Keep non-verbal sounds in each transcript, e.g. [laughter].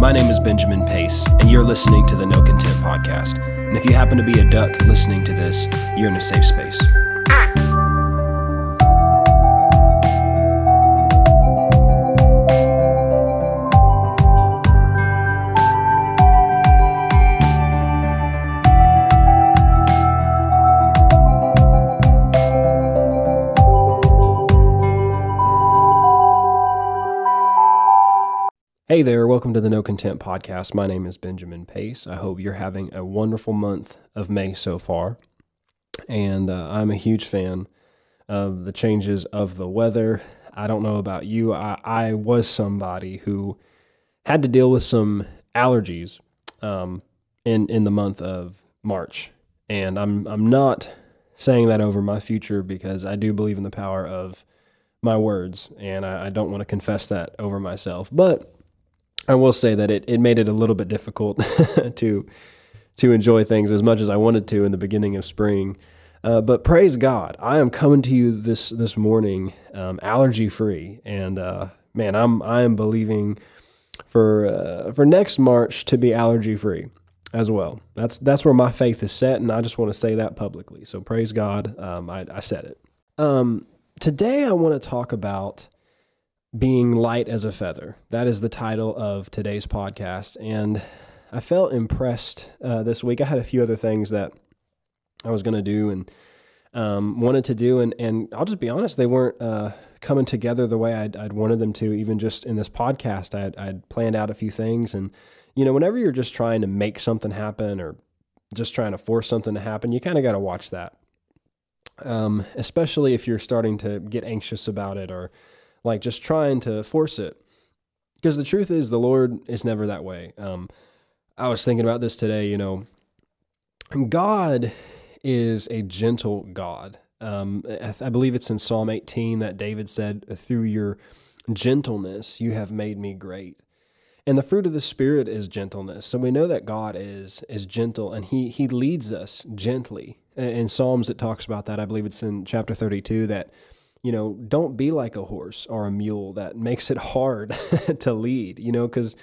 My name is Benjamin Pace, and you're listening to the No Content Podcast. And if you happen to be a duck listening to this, you're in a safe space. Hey there, welcome to the No Content Podcast. My name is Benjamin Pace. I hope you're having a wonderful month of May so far. And uh, I'm a huge fan of the changes of the weather. I don't know about you, I, I was somebody who had to deal with some allergies um, in, in the month of March. And I'm, I'm not saying that over my future because I do believe in the power of my words, and I, I don't want to confess that over myself. But I will say that it, it made it a little bit difficult [laughs] to to enjoy things as much as I wanted to in the beginning of spring. Uh, but praise God, I am coming to you this this morning, um, allergy free, and uh, man, I'm I am believing for uh, for next March to be allergy free as well. That's that's where my faith is set, and I just want to say that publicly. So praise God, um, I, I said it. Um, today, I want to talk about being light as a feather. That is the title of today's podcast. And I felt impressed uh, this week. I had a few other things that I was going to do and um, wanted to do. And, and I'll just be honest, they weren't uh, coming together the way I'd, I'd, wanted them to, even just in this podcast. I'd, I'd planned out a few things. And, you know, whenever you're just trying to make something happen or just trying to force something to happen, you kind of got to watch that. Um, especially if you're starting to get anxious about it or like just trying to force it. Because the truth is, the Lord is never that way. Um, I was thinking about this today, you know, God is a gentle God. Um, I, believe it's in Psalm 18 that David said, Through your gentleness, you have made me great. And the fruit of the Spirit is gentleness. So we know that God is is gentle and He He leads us gently. In Psalms it talks about that. I believe it's in chapter 32 that you know, don't be like a horse or a mule that makes it hard [laughs] to lead, you know, because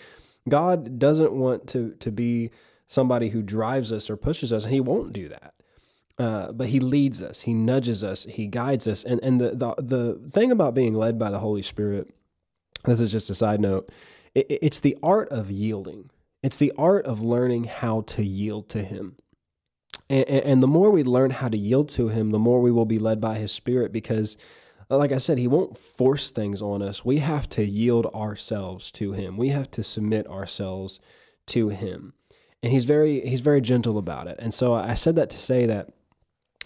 God doesn't want to, to be somebody who drives us or pushes us, and He won't do that. Uh, but He leads us, He nudges us, He guides us. And, and the, the, the thing about being led by the Holy Spirit, this is just a side note, it, it's the art of yielding. It's the art of learning how to yield to Him. And, and the more we learn how to yield to Him, the more we will be led by His Spirit because like I said, he won't force things on us. We have to yield ourselves to him. We have to submit ourselves to him. And he's very he's very gentle about it. And so I said that to say that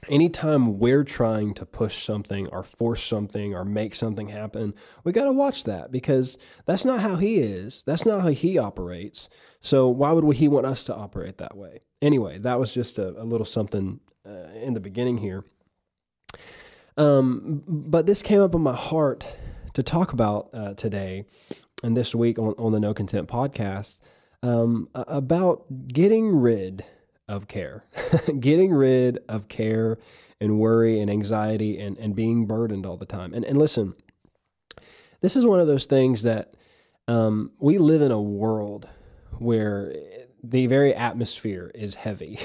anytime we're trying to push something or force something or make something happen, we got to watch that because that's not how he is. That's not how he operates. So why would he want us to operate that way? Anyway, that was just a, a little something uh, in the beginning here. Um, but this came up in my heart to talk about uh, today and this week on, on the No Content podcast um, about getting rid of care, [laughs] getting rid of care and worry and anxiety and, and being burdened all the time. And, and listen, this is one of those things that um, we live in a world where the very atmosphere is heavy.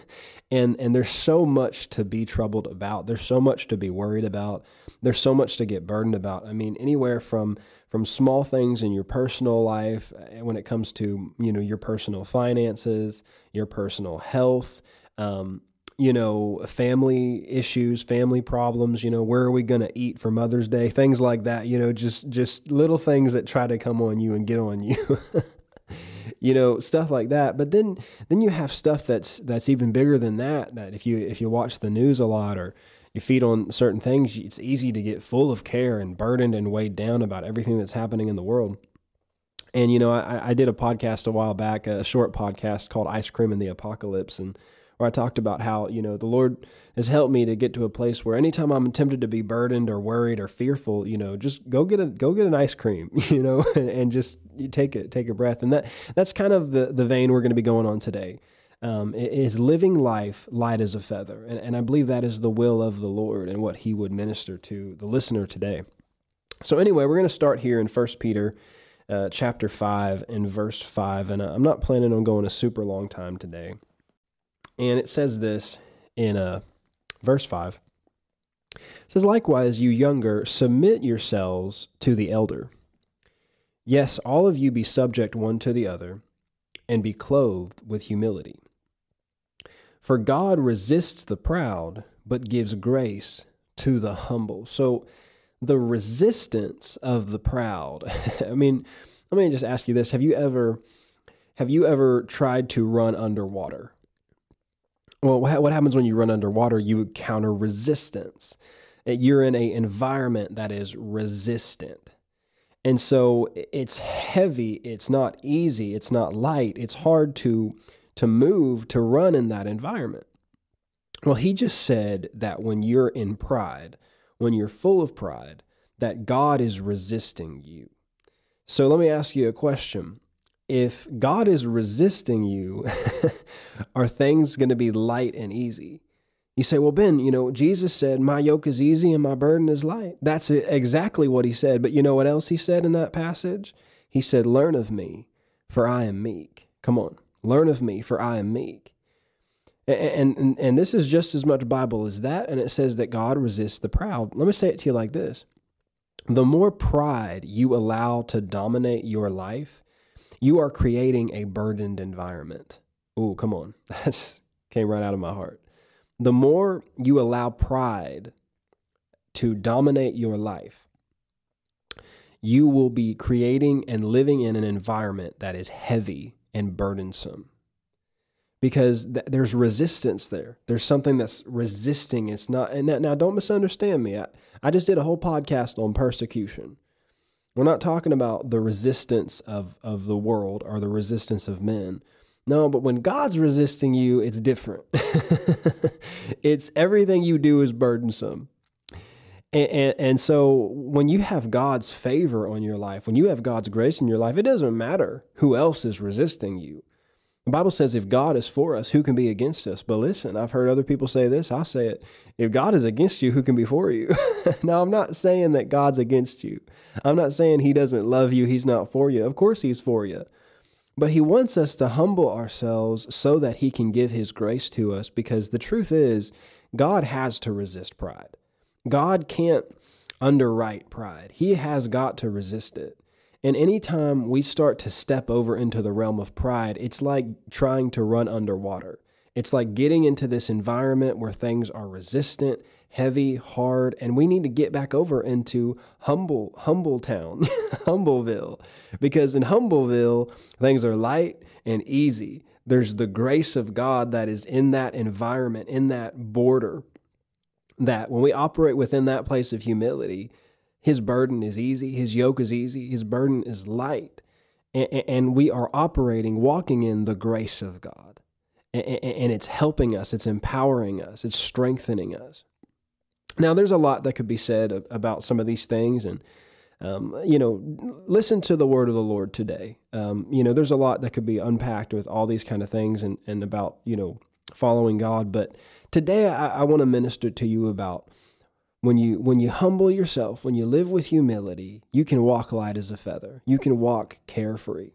[laughs] and and there's so much to be troubled about. There's so much to be worried about. There's so much to get burdened about. I mean anywhere from from small things in your personal life uh, when it comes to you know your personal finances your personal health um, you know family issues family problems you know where are we going to eat for mother's day? Things like that you know just just little things that try to come on you and get on you [laughs] you know stuff like that. But then then you have stuff that's that's even bigger than that that if you if you watch the news a lot or you feed on certain things it's easy to get full of care and burdened and weighed down about everything that's happening in the world. And you know i, I did a podcast a while back a short podcast called ice cream in the apocalypse. And where I talked about how, you know, the Lord has helped me to get to a place where anytime I'm tempted to be burdened or worried or fearful, you know, just go get a go get an ice cream, [laughs] you know, and, and just take a take a breath. And that that's kind of the the vein we're going to be going on today. Um, is living life light as a feather. And, and I believe that is the will of the Lord and what he would minister to the listener today. So anyway, we're going to start here in First Peter uh, chapter 5 and verse 5. And I'm not planning on going a super long time today. And it says this in uh, verse 5. It says, Likewise, you younger, submit yourselves to the elder. Yes, all of you be subject one to the other, and be clothed with humility. For God resists the proud, but gives grace to the humble. So, the resistance of the proud. [laughs] I mean, let me just ask you this: Have you ever, have you ever tried to run underwater? Well, what happens when you run underwater? You encounter resistance. Eh, you're in an environment that is resistant. And so it's heavy, it's not easy, it's not light, it's hard to to move, to run in that environment. Well, he just said that when you're in pride, when you're full of pride, that God is resisting you. So let me ask you a question. If God is resisting you, [laughs] are things going to be light and easy? You say, well, Ben, you know, Jesus said, My yoke is easy and my burden is light. That's exactly what he said. But you know what else he said in that passage? He said, Learn of me, for I am meek. Come on, learn of me, for I am meek. And, and, and this is just as much Bible as that. And it says that God resists the proud. Let me say it to you like this The more pride you allow to dominate your life, you are creating a burdened environment. Oh, come on. [laughs] That came right out of my heart. The more you allow pride to dominate your life, you will be creating and living in an environment that is heavy and burdensome because th- there's resistance there. There's something that's resisting. It's not. And now, don't misunderstand me. I, I just did a whole podcast on persecution. We're not talking about the resistance of, of the world or the resistance of men. No, but when God's resisting you, it's different. [laughs] it's everything you do is burdensome. And, and, and, so when you have God's favor on your life, when you have God's grace in your life, it doesn't matter who else is resisting you. The Bible says if God is for us, who can be against us? But listen, I've heard other people say this. I'll say it. If God is against you, who can be for you? [laughs] now, I'm not saying that God's against you. I'm not saying he doesn't love you, he's not for you. Of course, he's for you. But he wants us to humble ourselves so that he can give his grace to us because the truth is, God has to resist pride. God can't underwrite pride, he has got to resist it. And anytime we start to step over into the realm of pride, it's like trying to run underwater. It's like getting into this environment where things are resistant, heavy, hard, and we need to get back over into humble, humble town, [laughs] Humbleville. Because in Humbleville, things are light and easy. There's the grace of God that is in that environment, in that border. That when we operate within that place of humility, his burden is easy, his yoke is easy, his burden is light. And, we are operating, walking in the grace of God. And it's helping us, it's empowering us, it's strengthening us. Now, there's a lot that could be said about some of these things, and um, you know, listen to the word of the Lord today. Um, you know, there's a lot that could be unpacked with all these kind of things and and about you know following God. But today, I, I want to minister to you about when you when you humble yourself, when you live with humility, you can walk light as a feather. You can walk carefree.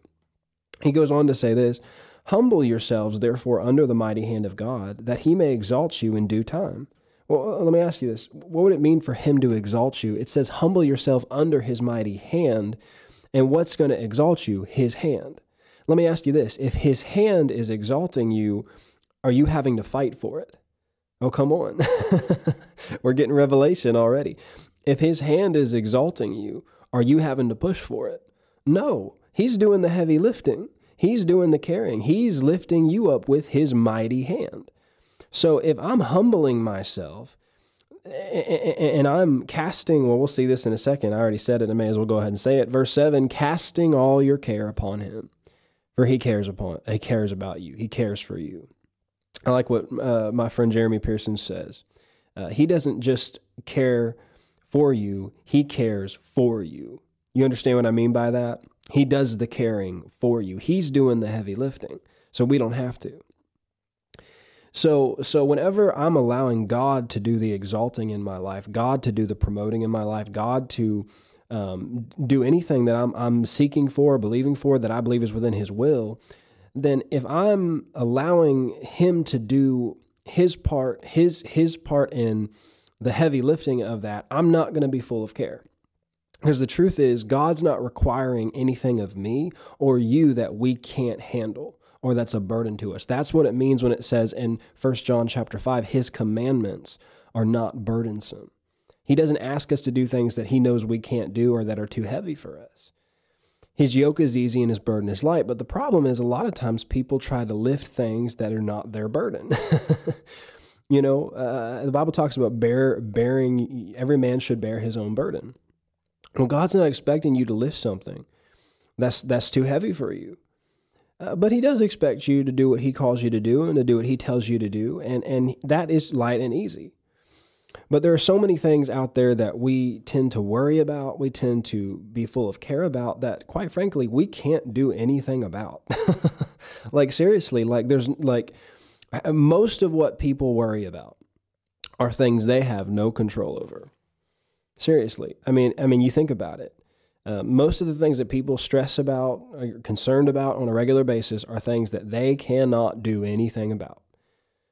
He goes on to say this, humble yourselves therefore under the mighty hand of God, that he may exalt you in due time. Well, uh, let me ask you this. What would it mean for him to exalt you? It says humble yourself under his mighty hand, and what's going to exalt you? His hand. Let me ask you this. If his hand is exalting you, are you having to fight for it? Oh, come on. [laughs] We're getting revelation already. If his hand is exalting you, are you having to push for it? No, he's doing the heavy lifting. He's doing the carrying. He's lifting you up with his mighty hand. So if I'm humbling myself and I'm casting, well, we'll see this in a second. I already said it. I may as well go ahead and say it. Verse 7 casting all your care upon him, for he cares upon, he cares about you, he cares for you. I like what uh, my friend Jeremy Pearson says. Uh, he doesn't just care for you, he cares for you. You understand what I mean by that? He does the caring for you. He's doing the heavy lifting, so we don't have to. So, so whenever I'm allowing God to do the exalting in my life, God to do the promoting in my life, God to um, do anything that I'm, I'm seeking for, believing for, that I believe is within His will, then if I'm allowing Him to do His part, His His part in the heavy lifting of that, I'm not going to be full of care. Because the truth is, God's not requiring anything of me or you that we can't handle or that's a burden to us. That's what it means when it says in 1 John chapter 5, his commandments are not burdensome. He doesn't ask us to do things that he knows we can't do or that are too heavy for us. His yoke is easy and his burden is light. But the problem is, a lot of times people try to lift things that are not their burden. [laughs] you know, uh, the Bible talks about bear, bearing, every man should bear his own burden. Well, God's not expecting you to lift something that's, that's too heavy for you. Uh, but he does expect you to do what he calls you to do and to do what he tells you to do. And, and that is light and easy. But there are so many things out there that we tend to worry about, we tend to be full of care about that, quite frankly, we can't do anything about. [laughs] like, seriously, like, there's like most of what people worry about are things they have no control over. Seriously. I mean, I mean, you think about it. Uh, most of the things that people stress about, are concerned about on a regular basis, are things that they cannot do anything about.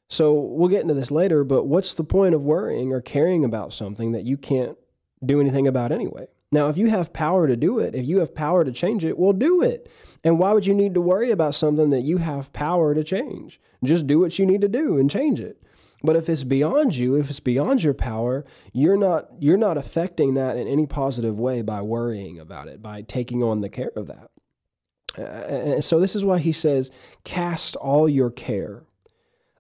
So we'll get into this later, but what's the point of worrying or caring about something that you can't do anything about anyway? Now, if you have power to do it, if you have power to change it, well, do it. And why would you need to worry about something that you have power to change? Just do what you need to do and change it. But if it's beyond you, if it's beyond your power, you're not you're not affecting that in any positive way by worrying about it, by taking on the care of that. Uh, so this is why he says, "Cast all your care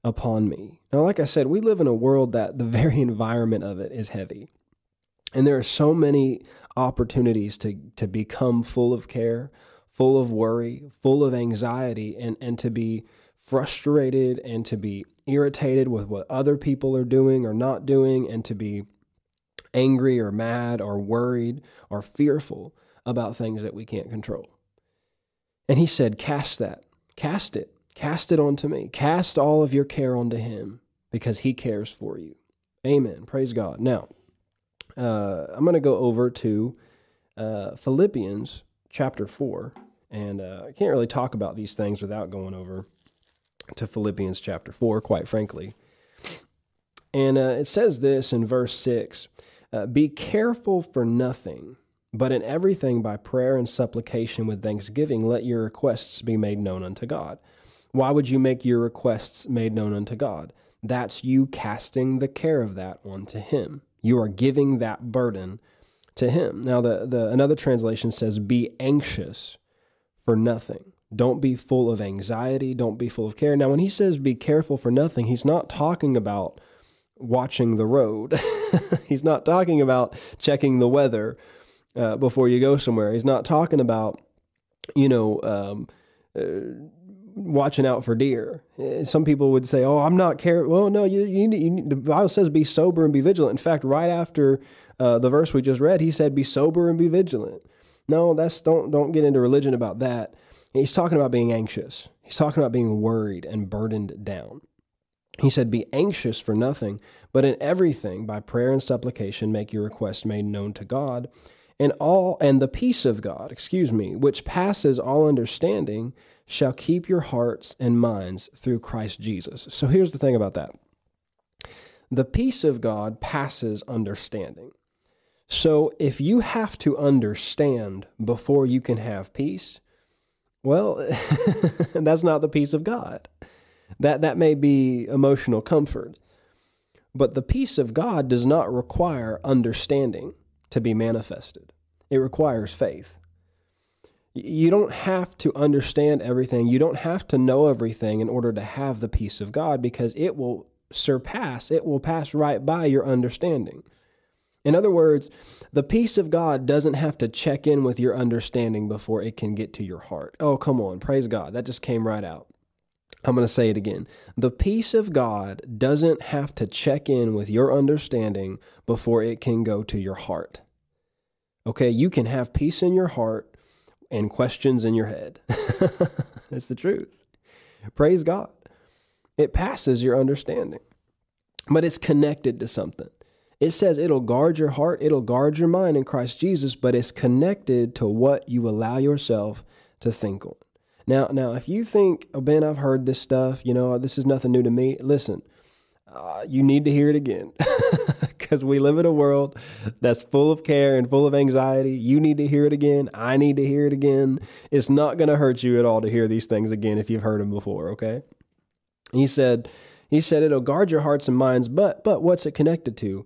upon me." Now, like I said, we live in a world that the [laughs] very environment of it is heavy, and there are so many opportunities to to become full of care, full of worry, full of anxiety, and and to be frustrated and to be irritated with what other people are doing or not doing and to be angry or mad or worried or fearful about things that we can't control. And he said, Cast that, cast it, cast it onto me, cast all of your care onto him because he cares for you. Amen. Praise God. Now, uh, I'm going to go over to uh, Philippians chapter 4. And uh, I can't really talk about these things without going over to Philippians chapter 4, quite frankly. And uh, it says this in verse 6 uh, Be careful for nothing, but in everything by prayer and supplication with thanksgiving, let your requests be made known unto God. Why would you make your requests made known unto God? That's you casting the care of that onto Him. You are giving that burden to Him. Now, the, the another translation says, Be anxious for nothing. Don't be full of anxiety. Don't be full of care. Now, when he says be careful for nothing, he's not talking about watching the road. [laughs] he's not talking about checking the weather uh, before you go somewhere. He's not talking about, you know, um, uh, watching out for deer. Uh, some people would say, "Oh, I'm not care." Well, no, you, you, need, you need, the Bible says be sober and be vigilant. In fact, right after uh, the verse we just read, he said, "Be sober and be vigilant." No, that's don't don't get into religion about that. He's talking about being anxious. He's talking about being worried and burdened down. He said, Be anxious for nothing, but in everything, by prayer and supplication, make your request made known to God. And all and the peace of God, excuse me, which passes all understanding, shall keep your hearts and minds through Christ Jesus. So here's the thing about that. The peace of God passes understanding. So if you have to understand before you can have peace, well, [laughs] that's not the peace of God. That, that may be emotional comfort. But the peace of God does not require understanding to be manifested, it requires faith. You don't have to understand everything. You don't have to know everything in order to have the peace of God because it will surpass, it will pass right by your understanding. In other words, the peace of God doesn't have to check in with your understanding before it can get to your heart. Oh, come on. Praise God. That just came right out. I'm going to say it again. The peace of God doesn't have to check in with your understanding before it can go to your heart. Okay, you can have peace in your heart and questions in your head. [laughs] That's the truth. Praise God. It passes your understanding, but it's connected to something. It says it'll guard your heart, it'll guard your mind in Christ Jesus, but it's connected to what you allow yourself to think on. Now, now, if you think, oh, Ben, I've heard this stuff, you know, this is nothing new to me. Listen, uh, you need to hear it again [laughs] because we live in a world that's full of care and full of anxiety. You need to hear it again. I need to hear it again. It's not going to hurt you at all to hear these things again if you've heard them before, okay? He said, he said it'll guard your hearts and minds, but but what's it connected to?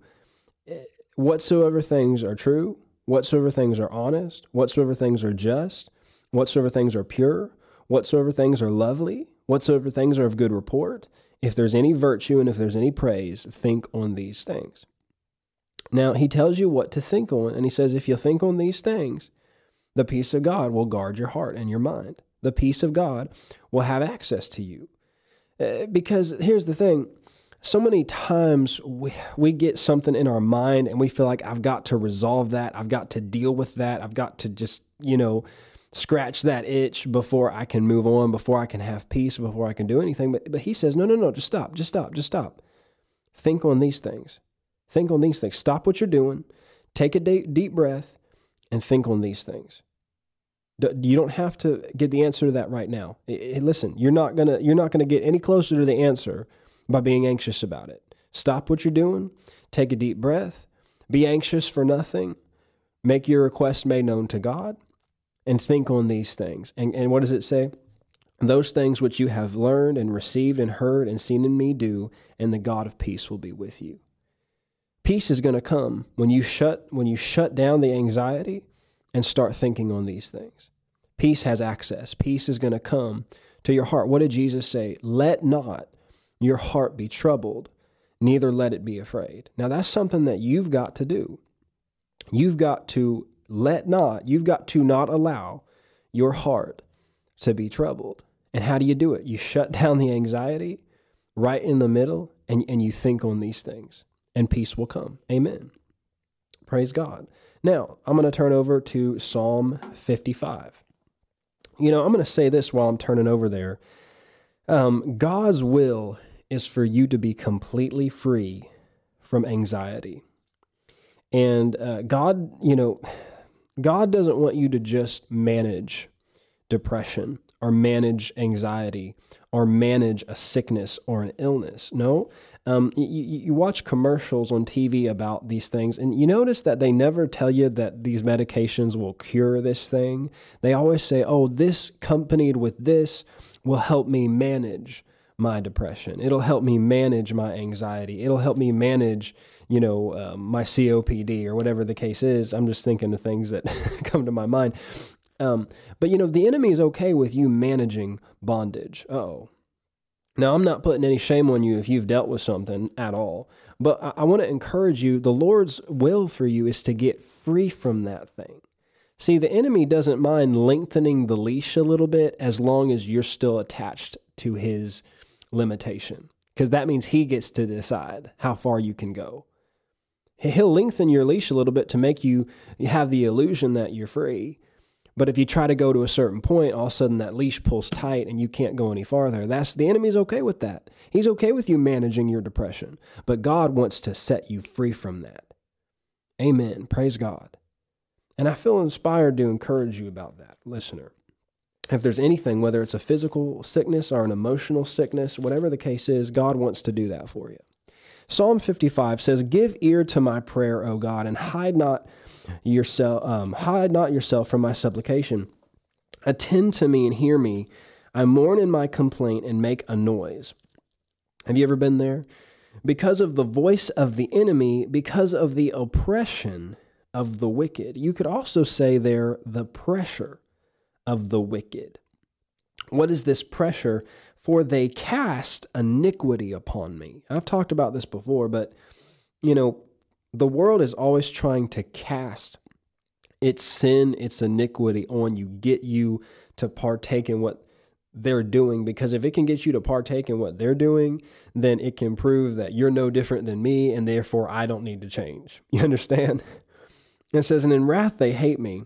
Eh, whatsoever things are true, whatsoever things are honest, whatsoever things are just, whatsoever things are pure, whatsoever things are lovely, whatsoever things are of good report, if there's any virtue and if there's any praise, think on these things. Now, he tells you what to think on, and he says, if you think on these things, the peace of God will guard your heart and your mind. The peace of God will have access to you. Uh, because here's the thing so many times we, we get something in our mind and we feel like I've got to resolve that. I've got to deal with that. I've got to just, you know, scratch that itch before I can move on, before I can have peace, before I can do anything. But, but he says, no, no, no, just stop, just stop, just stop. Think on these things. Think on these things. Stop what you're doing, take a deep, breath, and think on these things. You don't have to get the answer to that right now. Listen, you're not gonna you're not gonna get any closer to the answer by being anxious about it. Stop what you're doing, take a deep breath, be anxious for nothing, make your request made known to God, and think on these things. And, and what does it say? Those things which you have learned and received and heard and seen in me do, and the God of peace will be with you. Peace is going to come when you shut when you shut down the anxiety and start thinking on these things. Peace has access. Peace is going to come to your heart. What did Jesus say? Let not your heart be troubled, neither let it be afraid. Now, that's something that you've got to do. You've got to let not, you've got to not allow your heart to be troubled. And how do you do it? You shut [laughs] down the anxiety right in the middle and, and you think on these things, and peace will come. Amen. Praise God. Now, I'm going to turn over to Psalm 55. You know, I'm going to say this while I'm turning over there. Um, God's will is for you to be completely free from anxiety. And uh, God, you know, [sighs] God doesn't want you to just manage depression or manage anxiety or manage a sickness or an illness. No, um, you, you, watch commercials on TV about these things, and you notice that they never tell you that these medications will cure this thing. They always say, oh, this accompanied with this will help me manage my depression. It'll help me manage my anxiety. It'll help me manage, you know, uh, my COPD or whatever the case is. I'm just thinking of things that [laughs] come to my mind. Um, but you know, the enemy is okay with you managing bondage. Oh, now I'm not putting any shame on you if you've dealt with something at all, but I, I want to encourage you. The Lord's will for you is to get free from that thing. See, the enemy doesn't mind lengthening the leash a little bit as long as you're still attached to his limitation because that means he gets to decide how far you can go. He'll lengthen your leash a little bit to make you have the illusion that you're free. But if you try to go to a certain point, all of a sudden that leash pulls tight and you can't go any farther. That's the enemy's okay with that. He's okay with you managing your depression, but God wants to set you free from that. Amen. Praise God. And I feel inspired to encourage you about that, listener if there's anything, whether it's a physical sickness or an emotional sickness, whatever the case is, God wants to do that for you. Psalm 55 says, "Give ear to my prayer, O God, and hide not yourself, um, hide not yourself from my supplication. Attend to me and hear me. I mourn in my complaint and make a noise." Have you ever been there? Because of the voice of the enemy, because of the oppression of the wicked. You could also say there the pressure of the wicked. What is this pressure? For they cast iniquity upon me. I've talked about this before, but you know, the world is always trying to cast its sin, its iniquity on you, get you to partake in what they're doing because if it can get you to partake in what they're doing, then it can prove that you're no different than me and therefore I don't need to change. [laughs] You understand? It says, And in wrath they hate me,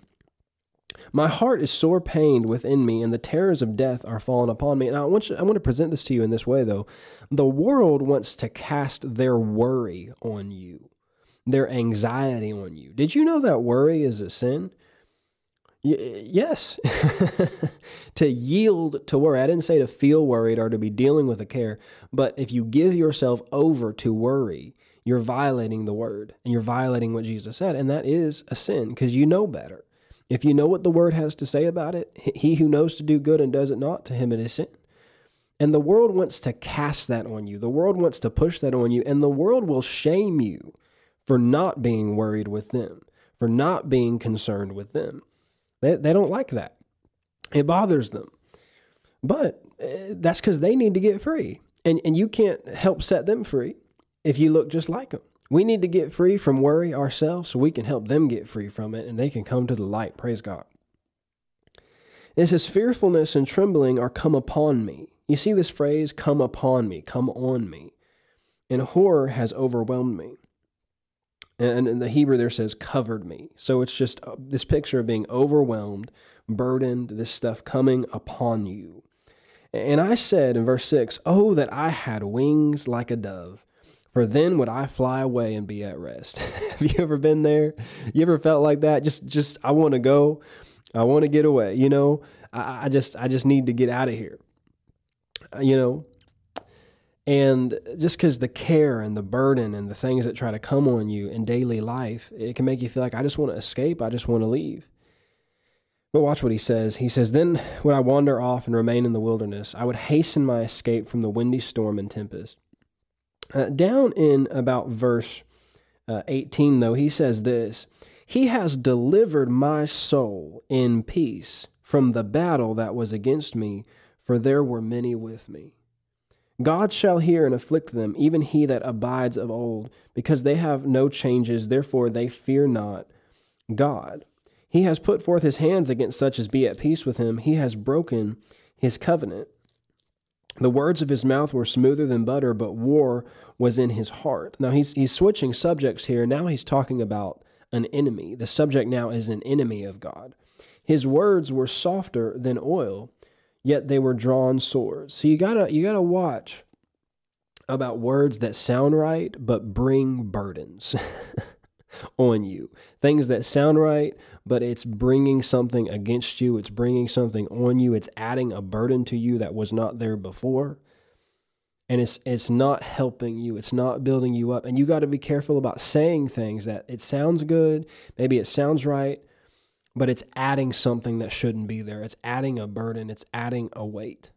my heart is sore pained within me, and the terrors of death are fallen upon me. And I want you, I want to present this to you in this way, though. The world wants to cast their worry on you. their anxiety on you. Did you know that worry is a sin? Y- yes. [laughs] to yield to worry. I didn't say to feel worried or to be dealing with a care, but if you give yourself over to worry, you're violating the word and you're violating what Jesus said. And that is a sin because you know better. If you know what the word has to say about it, he who knows to do good and does it not, to him it is sin. And the world wants to cast that on you. The world wants to push that on you. And the world will shame you for not being worried with them, for not being concerned with them. They, they don't like that. It bothers them. But uh, that's because they need to get free. And, and you can't help set them free if you look just like them. We need to get free from worry ourselves so we can help them get free from it and they can come to the light. Praise God. It says, Fearfulness and trembling are come upon me. You see this phrase, come upon me, come on me. And horror has overwhelmed me. And in the Hebrew there says covered me. So it's just uh, this picture of being overwhelmed, burdened, this stuff coming upon you. And I said in verse 6, Oh, that I had wings like a dove, for then would I fly away and be at rest. [laughs] Have you ever been there? You ever felt like that? Just, just, I want to go. I want to get away. You know, I, I just, I just need to get out of here. Uh, you know, and just because the care and the burden and the things that try to come on you in daily life, it can make you feel like, I just want to escape. I just want to leave. But watch what he says. He says, Then would I wander off and remain in the wilderness. I would hasten my escape from the windy storm and tempest. Uh, down in about verse uh, 18, though, he says this He has delivered my soul in peace from the battle that was against me, for there were many with me. God shall hear and afflict them, even he that abides of old, because they have no changes, therefore they fear not God. He has put forth his hands against such as be at peace with him. He has broken his covenant. The words of his mouth were smoother than butter, but war was in his heart. Now he's he's switching subjects here. Now he's talking about an enemy. The subject now is an enemy of God. His words were softer than oil, yet they were drawn swords. So you gotta you gotta watch about words that sound right but bring burdens [laughs] on you. Things that sound right, but it's bringing something against you. It's bringing something on you. It's adding a burden to you that was not there before. And it's it's not helping you. It's not building you up. And you got to be careful about saying things that it sounds good, maybe it sounds right, but it's adding something that shouldn't be there. It's adding a burden, it's adding a weight.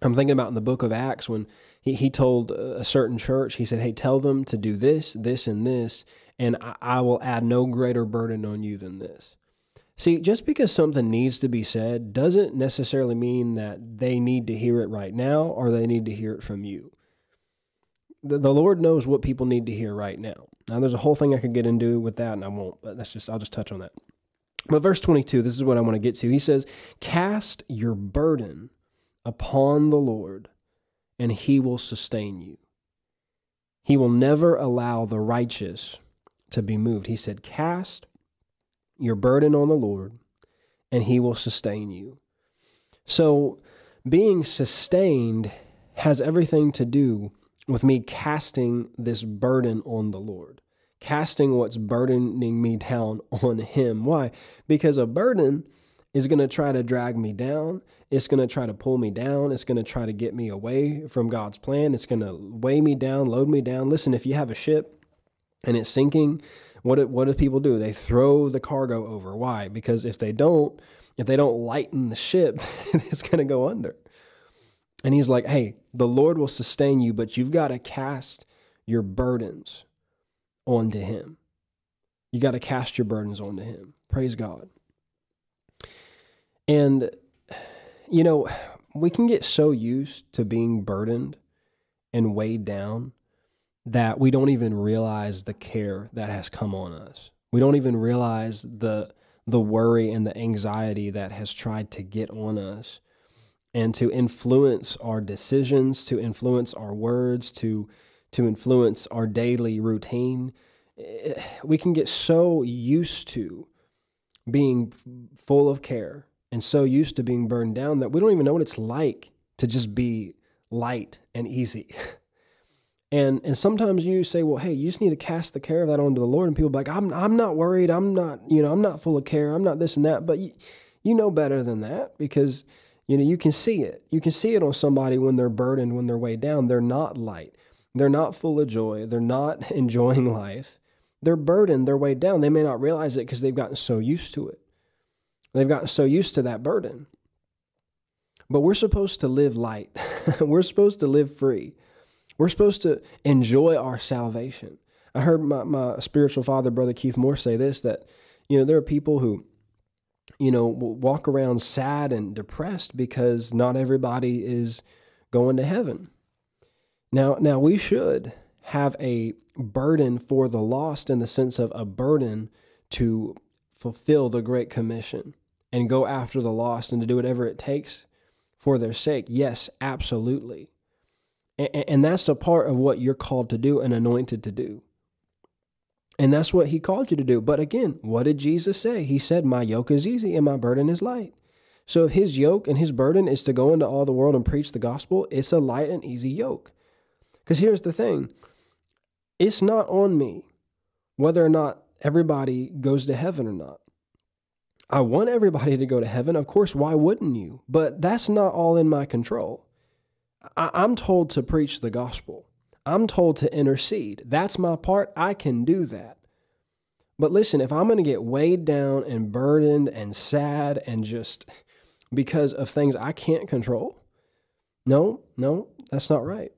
I'm thinking about in the book of Acts when he, he told a certain church, he said, Hey, tell them to do this, this, and this, and I, will add no greater burden on you than this. See, just because something needs to be said doesn't necessarily mean that they need to hear it right now or they need to hear it from you. The, the Lord knows what people need to hear right now. Now, there's a whole thing I could get into with that, and I won't, but that's just, I'll just touch on that. But verse 22, this is what I want to get to. He says, Cast your burden upon the Lord, and he will sustain you. He will never allow the righteous to be moved. He said, Cast your burden on the Lord, and he will sustain you. So, being sustained has everything to do with me casting this burden on the Lord casting what's burdening me down [laughs] on Him. Why? Because a burden is going to try to drag me down. It's going to try to pull me down. It's going to try to get me away from God's plan. It's going to weigh me down, load me down. Listen, if you have a ship and it's sinking, what do, what do people do? They throw the cargo over. Why? Because if they don't, if they don't lighten the ship, [laughs] it's going to go under. And he's like, "Hey, the Lord will sustain you, but you've got to cast your burdens onto Him. You got to cast your burdens onto Him. Praise God. And, you know, we can get so used to being burdened and weighed down that we don't even realize the care that has come on us. We don't even realize the the worry and the anxiety that has tried to get on us and to influence our decisions, to influence our words, to to influence our daily routine. Eh, we can get so used to being full of care and so used to being burned down that we don't even know what it's like to just be light and easy. [laughs] And and sometimes you say, well, hey, you just need to cast the care of that onto the Lord. And people be like, I'm I'm not worried. I'm not, you know, I'm not full of care. I'm not this and that. But you, you know better than that because you know you can see it. You can see it on somebody when they're burdened, when they're weighed down. They're not light. They're not full of joy. They're not [laughs] enjoying life. They're burdened. They're weighed down. They may not realize it because they've gotten so used to it. They've gotten so used to that burden. But we're supposed to live light. [laughs] we're supposed to live free. We're supposed to enjoy our salvation. I heard my, my spiritual father, Brother Keith Moore, say this that, you know, there are people who, you know, walk around sad and depressed because not everybody is going to heaven. Now, now we should have a burden for the lost in the sense of a burden to fulfill the Great Commission and go after the lost and to do whatever it takes for their sake. Yes, absolutely. And, that's a part of what you're called to do and anointed to do. And that's what he called you to do. But again, what did Jesus say? He said, My yoke is easy and my burden is light. So if his yoke and his burden is to go into all the world and preach the gospel, it's a light and easy yoke. Because here's the thing it's not on me whether or not everybody goes to heaven or not. I want everybody to go to heaven. Of course, why wouldn't you? But that's not all in my control. I, am told to preach the gospel. I'm told to intercede. That's my part. I can do that. But listen, if I'm going to get weighed down and burdened and sad and just because of things I can't control, no, no, that's not right.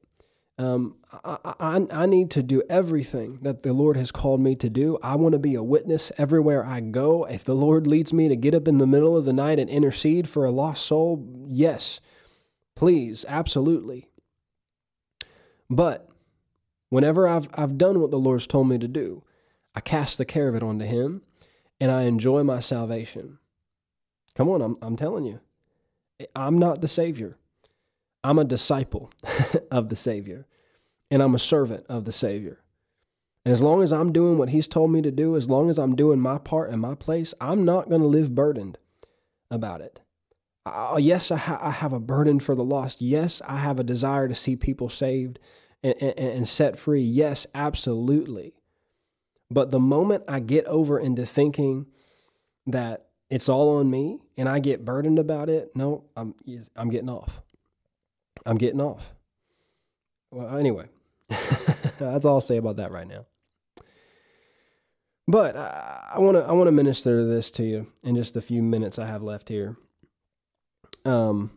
Um, I, I, I need to do everything that the Lord has called me to do. I want to be a witness everywhere I go. If the Lord leads me to get up in the middle of the night and intercede for a lost soul, yes, Please, absolutely. But whenever I've, I've done what the Lord's told me to do, I cast the care of it onto Him and I enjoy my salvation. Come on, I'm, I'm telling you, I'm not the Savior. I'm a disciple [laughs] of the Savior and I'm a servant of the Savior. And as long as I'm doing what He's told me to do, as long as I'm doing my part and my place, I'm not going to live burdened about it. Uh, yes, I, ha- I, have a burden for the lost. Yes, I have a desire to see people saved and, and, and set free. Yes, absolutely. But the moment I get over into thinking that it's all on me and I get burdened about it, no, I'm I'm getting off. I'm getting off. Well, anyway, [laughs] that's all I'll say about that right now. But I want to I want to minister this to you in just a few minutes I have left here um,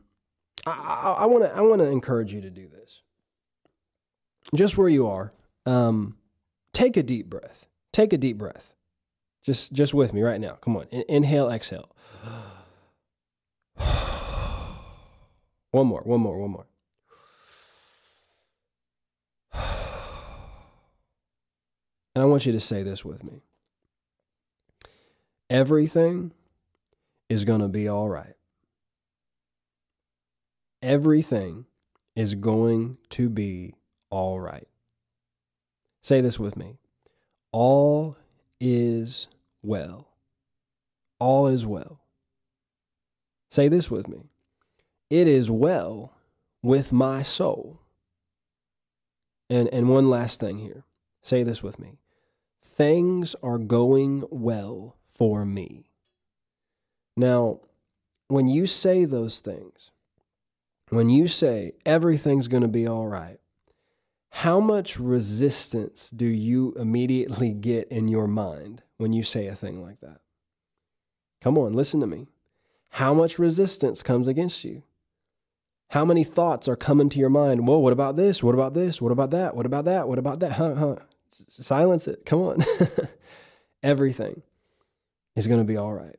I want to I want to encourage you to do this. Just where you are, um, take a deep breath. Take a deep breath. Just just with me right now. Come on. In- inhale, exhale. [sighs] one more. One more. One more. And I want you to say this with me. Everything is going to be all right everything is going to be all right. Say this with me all is well. All is well. Say this with me it is well with my soul. And, and one last thing here. Say this with me. Things are going well for me. Now, when you say those things, when you say everything's going to be all right, how much resistance do you immediately [laughs] get in your mind when you say a thing like that? Come on, listen to me. How much resistance comes against you? How many thoughts are coming to your mind? Well, what about this? What about this? What about that? What about that? What about that? Huh, huh. Silence it. Come on. [laughs] Everything is going to be all right.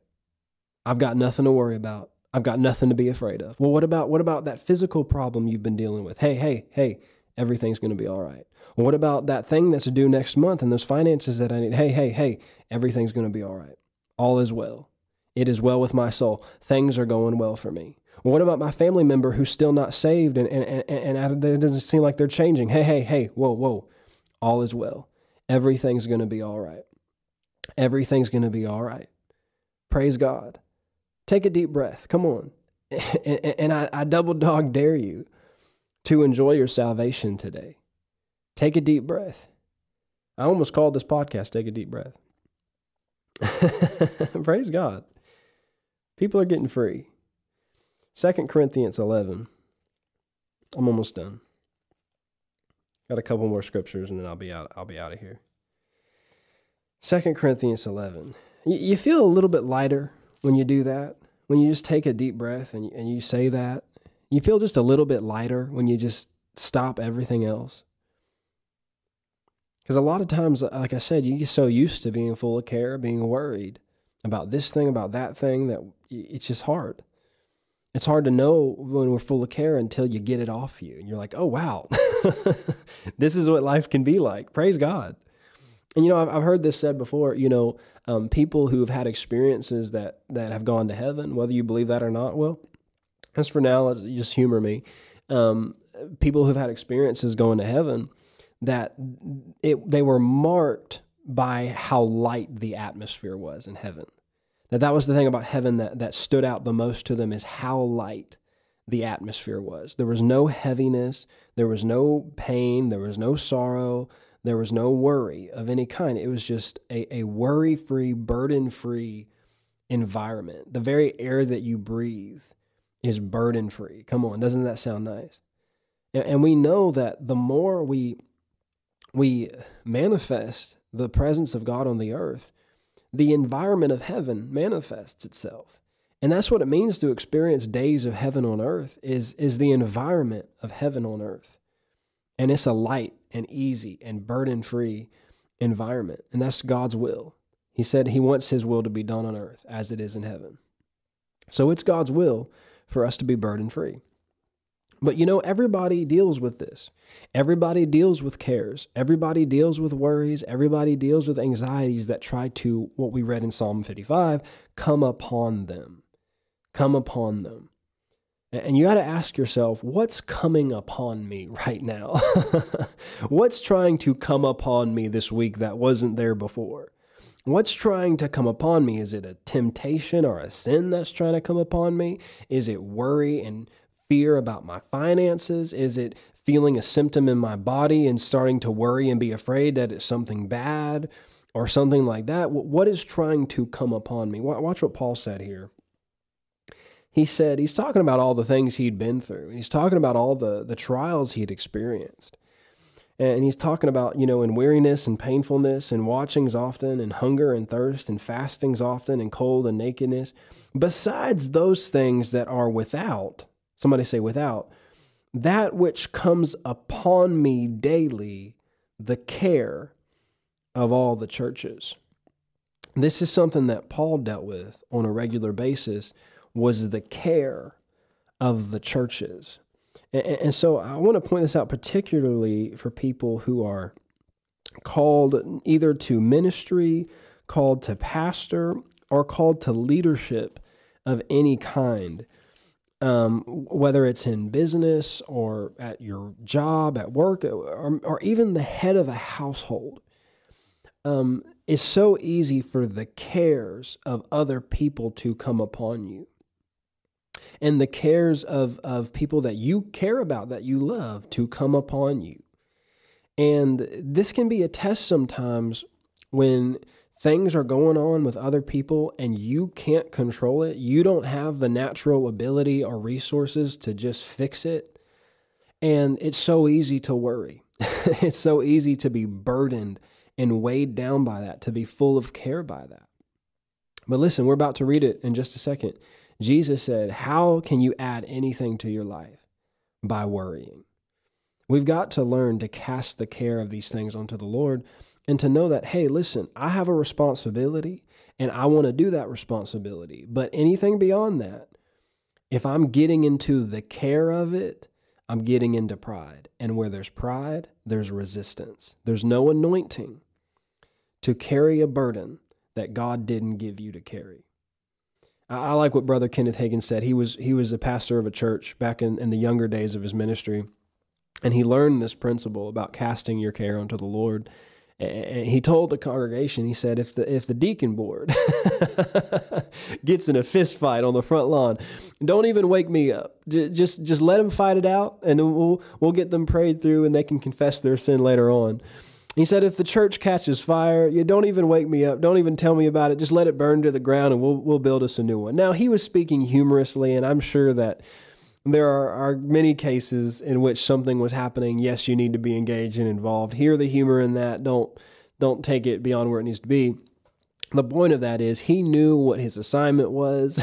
I've got nothing to worry about. I've got nothing to be afraid of. Well, what about what about that physical problem you've been dealing with? Hey, hey, hey, everything's going to be all right. Well, what about that thing that's due next month and those finances that I need? Hey, hey, hey, everything's going to be all right. All is well. It is well with my soul. Things are going well for me. Well, what about my family member who's still not saved and, and, and, and it doesn't seem like they're changing? Hey, hey, hey, whoa, whoa. All is well. Everything's going to be all right. Everything's going to be all right. Praise God. Take a deep breath. Come on. [laughs] And, I, I double dog [laughs] dare you to enjoy your salvation today. Take a deep breath. I almost called this podcast Take a Deep Breath. [laughs] Praise God. People are getting free. Second Corinthians 11. I'm almost done. Got a couple more scriptures and then I'll be out I'll be out of here. Second Corinthians 11. You feel a little bit lighter when you do that. When you just take a deep breath and and you say that. You feel just a little bit lighter when you just stop everything else. Because a lot of times, uh, like I said, you get so used to being full of care, being worried about this thing, about that thing, that it's just hard. It's hard to know when we're full of care until you get it off you. And you're like, oh, wow, [laughs] this is what life can be like. Praise God. And, you know, I've, I've heard this said before, you know, um, people who have had experiences that, that have gone to heaven, whether you believe that or not, well, as for now, let's just humor me. Um, people who've had experiences going to heaven, that it, they were marked by how light the atmosphere was in heaven. That that was the thing about heaven that, that stood out the most to them is how light the atmosphere was. There was no heaviness, there was no pain, there was no sorrow, there was no worry of any kind. It was just a, a worry free, burden free environment. The very air that you breathe is burden free. Come on, doesn't that sound nice? And, and we know that the more we we manifest the presence of God on the earth, the environment of heaven manifests itself. And that's what it means to experience days of heaven on earth is, is the environment of heaven on earth. And it's a light and easy and burden-free environment. And that's God's will. He said he wants his will to be done on earth as it is in heaven. So it's God's will for us to be burden-free. But you know, everybody deals with this. Everybody deals with cares. Everybody deals with worries. Everybody deals with anxieties that try to, what we read in Psalm 55, come upon them. Come upon them. And you got to ask yourself, what's coming upon me [laughs] right now? [laughs] what's trying to come upon me this week that wasn't there before? What's trying to come upon me? Is it a temptation or a sin that's trying to come upon me? Is it worry and fear about my finances? Is it feeling a symptom in my body and starting to worry and be afraid that it's something bad or something like that? What is trying to come upon me? Watch what Paul said here. He said, he's talking about all the things he'd been through. He's talking about all the, the trials he'd experienced. And he's talking about, you know, in weariness and painfulness and watchings often and hunger and thirst and fastings often and cold and nakedness. Besides those things that are without, Somebody say, without. That which comes upon me daily, the care of all the churches. This is something that Paul dealt with on a regular basis was the care of the churches. And, and so I want to point this out particularly for people who are called either to ministry, called to pastor, or called to leadership of any kind um, whether it's in business or at your job, at work, or, or even the head of a household, um, it's so easy for the cares of other people to come upon you. And the cares of, of people that you care about, that you love, to come upon you. And this can be a test sometimes when things are going on with other people and you can't control it, you don't have the natural ability or resources to just fix it. And it's so easy to worry. [laughs] it's so easy to be burdened and weighed down by that, to be full of care by that. But listen, we're about to read it in just a second. Jesus said, How can you add anything to your life? By worrying. We've got to learn to cast the care of these things onto the Lord and to know that, hey, listen, I have a responsibility and I want to do that responsibility. But anything beyond that, if I'm getting into the care of it, I'm getting into pride. And where there's pride, there's resistance. There's no anointing to carry a burden that God didn't give you to carry. I, like what Brother Kenneth Hagin said. He was he was a pastor of a church back in, in the younger days of his ministry. And he learned this principle about casting your care onto the Lord. And he told the congregation, he said, if the if the deacon board [laughs] gets in a fist fight on the front lawn, don't even wake me up. Just just let them fight it out, and we'll we'll get them prayed through, and they can confess their sin later on. He said, if the church catches fire, you don't even wake me up. Don't even tell me about it. Just let it burn to the ground, and we'll we'll build us a new one. Now he was speaking humorously, and I'm sure that there are, are many cases in which something was happening. Yes, you need to be engaged and involved. Hear the humor in that. Don't don't take it beyond where it needs to be. The point of that is he knew what his assignment was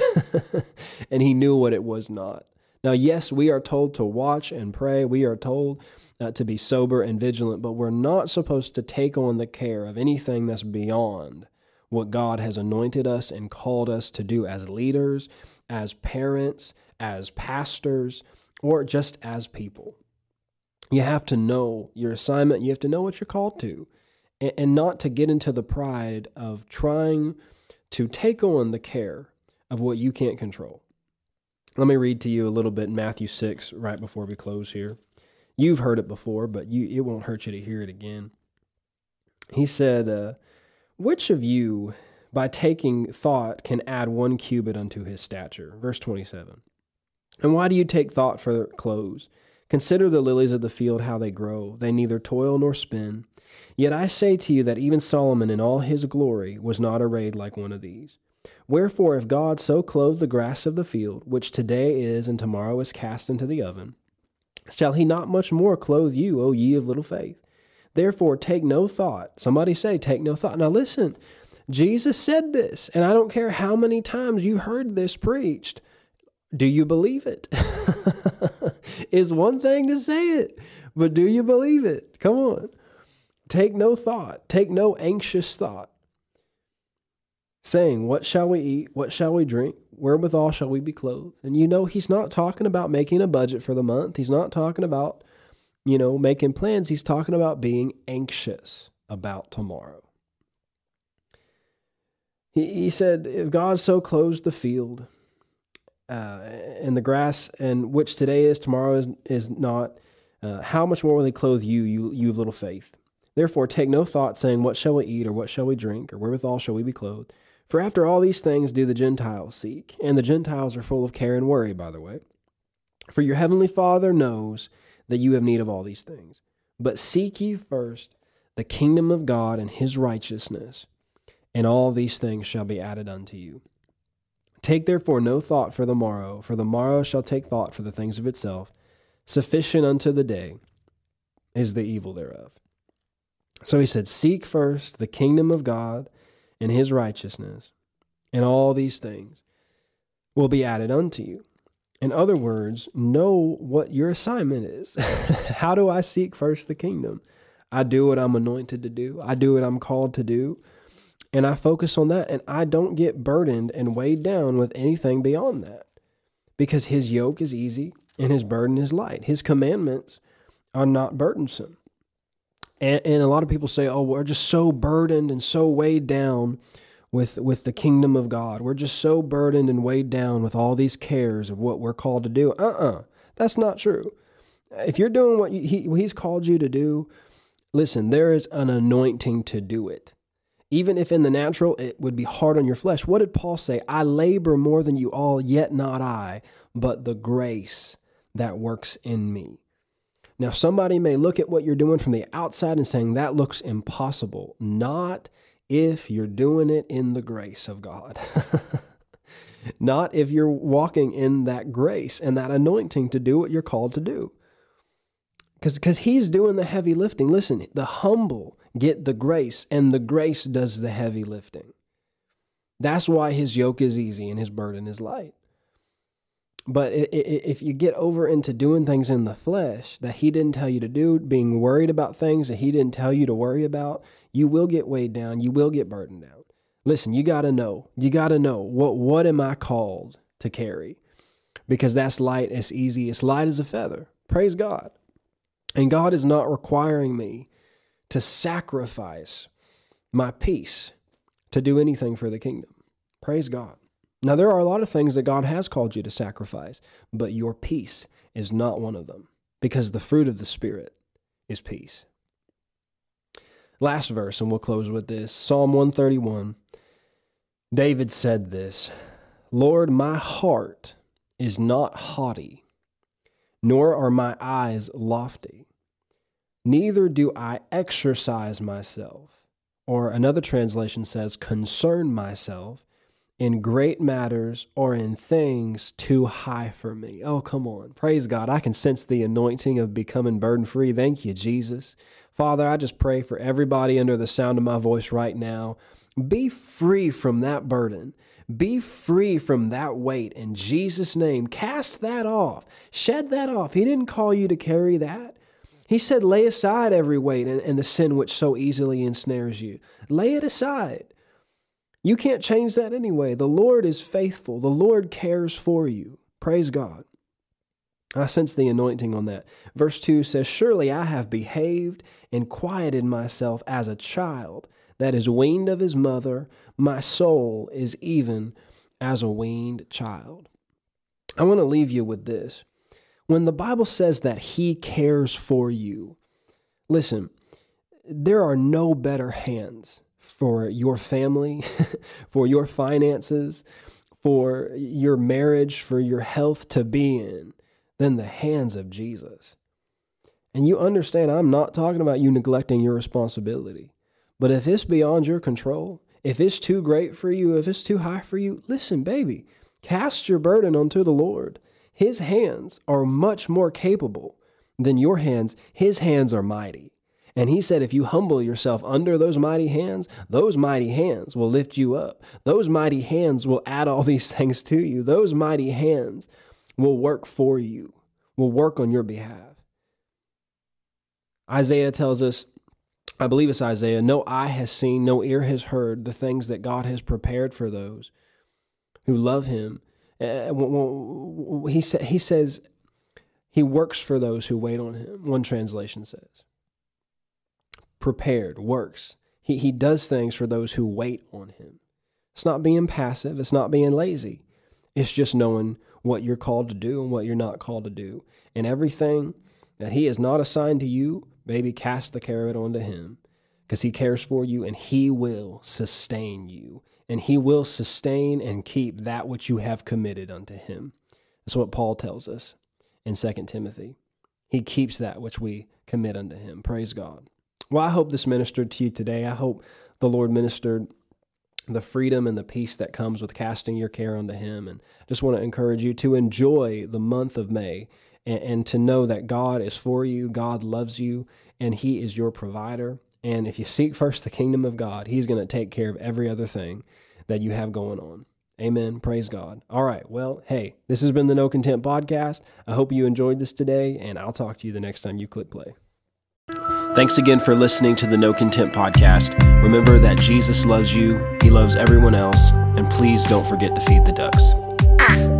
[laughs] and he knew what it was not. Now, yes, we are told to watch and pray. We are told uh, to be sober and vigilant, but we're not supposed to take on the care of anything that's beyond what God has anointed us and called us to do as leaders, as parents, as pastors, or just as people. You have to know your assignment, you have to know what you're called to, and, and not to get into the pride of trying to take on the care of what you can't control. Let me read to you a little bit in Matthew 6 right before we close here. You've heard it before, but you, it won't hurt you to hear it again. He said, uh, Which of you, by taking thought, can add one cubit unto his stature? Verse 27. And why do you take thought for clothes? Consider the lilies of the field, how they grow. They neither toil nor spin. Yet I say to you that even Solomon in all his glory was not arrayed like one of these. Wherefore, if God so clothed the grass of the field, which today is and tomorrow is cast into the oven, shall he not much more clothe you, O ye of little faith? Therefore, take no thought. Somebody say, take no thought. Now listen, Jesus said this, and I don't care how many times you've heard this preached. Do you believe it? [laughs] is one thing to say it, but do you believe it? Come on. Take no thought, take no anxious thought, saying, What shall we eat? What shall we drink? Wherewithal shall we be clothed? And you know, he's not talking about making a budget for the month. He's not talking about, you know, making plans. He's talking about being anxious about tomorrow. He, he said, If God so clothes the field, uh, and the grass, and which today is, tomorrow is, is not, uh, how much more will he clothe you, you, you of little faith? Therefore, take no thought, saying, What shall we eat, or what shall we drink, or wherewithal shall we be clothed? For after all these things do the Gentiles seek. And the Gentiles are full of care and worry, by the way. For your heavenly Father knows that you have need of all these things. But seek ye first the kingdom of God and his righteousness, and all these things shall be added unto you. Take therefore no thought for the morrow, for the morrow shall take thought for the things of itself. Sufficient unto the day is the evil thereof. So he said, Seek first the kingdom of God and his righteousness, and all these things will be added unto you. In other words, know what your assignment is. [laughs] How do I seek first the kingdom? I do what I'm anointed to do, I do what I'm called to do and I focus on that and I don't get burdened and weighed down with anything beyond that because his yoke is easy and his burden is light. His commandments are not burdensome. And, and a lot of people say, oh, we're just so burdened and so weighed down with, with the kingdom of God. We're just so burdened and weighed down with all these cares of what we're called to do. Uh uh-uh, uh, that's not true. If you're doing what he, he's called you to do, listen, there is an anointing to do it even if in the natural it would be hard on your flesh. What did Paul say? I labor more than you all, yet not I, but the grace that works in me. Now, somebody may look at what you're doing from the outside and saying that looks impossible. Not if you're doing it in the grace of God. [laughs] Not if you're walking in that grace and that anointing to do what you're called to do. Because He's doing the heavy lifting. Listen, the humble get the grace, and the grace does the heavy lifting. That's why his yoke is easy and his burden is light. But if you get over into doing things in the flesh that he didn't tell you to do, being worried about things that he didn't tell you to worry about, you will get weighed down. You will get burdened down. Listen, you got to know. You got to know what what am I called to carry? Because that's light, it's easy, it's light as a feather. Praise God. And God is not requiring me to sacrifice my peace to do anything for the kingdom. Praise God. Now, there are a lot of things that God has called you to sacrifice, but your peace is not one of them because the fruit of the Spirit is peace. Last verse, and we'll close with this Psalm 131. David said this Lord, my heart is not haughty, nor are my eyes lofty, neither do I exercise myself. Or another translation says, concern myself in great matters or in things too high for me. Oh, come on. Praise God. I can sense the anointing of becoming burden free. Thank you, Jesus. Father, I just pray for everybody under the sound of my voice right now. Be free from that burden. Be free from that weight in Jesus' name. Cast that off. Shed that off. He didn't call you to carry that. He said, lay aside every weight and, and the sin which so easily ensnares you. Lay it aside. You can't change that anyway. The Lord is faithful, the Lord cares for you. Praise God. I sense the anointing on that. Verse 2 says, Surely I have behaved and quieted myself as a child that is weaned of his mother. My soul is even as a weaned child. I want to leave you with this. When the Bible says that he cares for you, listen, there are no better hands for your family, [laughs] for your finances, for your marriage, for your health to be in than the hands of Jesus. And you understand, I'm not talking about you neglecting your responsibility. But if it's beyond your control, if it's too great for you, if it's too high for you, listen, baby, cast your burden unto the Lord. His hands are much more capable than your hands. His hands are mighty. And he said, if you humble yourself under those mighty hands, those mighty hands will lift you up. Those mighty hands will add all [laughs] these things to you. Those mighty hands will work for you, will work on your behalf. Isaiah tells us, I believe it's Isaiah, no eye has seen, no ear has heard the things that God has prepared for those who love him. Uh, he, sa- he says, he works for those who wait on him, one translation says prepared, works. He, he does things for those who wait on him. It's not being passive, it's not being lazy. It's just knowing what you're called to do and what you're not called to do. And everything that he has not assigned to you, baby, cast the care of it onto him because he cares for you and he will sustain you. And he will sustain and keep that which you have committed unto him. That's what Paul tells us in 2 Timothy. He keeps that which we commit unto him. Praise God. Well, I hope this ministered to you today. I hope the Lord ministered the freedom and the peace that comes with casting your care unto Him. And just want to encourage you to enjoy the month of May and, and, to know that God is for you, God loves you, and He is your provider. And if you seek first the kingdom of God, He's going to take care of every other thing that you have going on. Amen. Praise God. All right. Well, hey, this has been the No Content Podcast. I hope you enjoyed this today, and I'll talk to you the next time you click play. Thanks again for listening to the No Content podcast. Remember that Jesus loves you, He loves everyone else, and please don't forget to feed the ducks.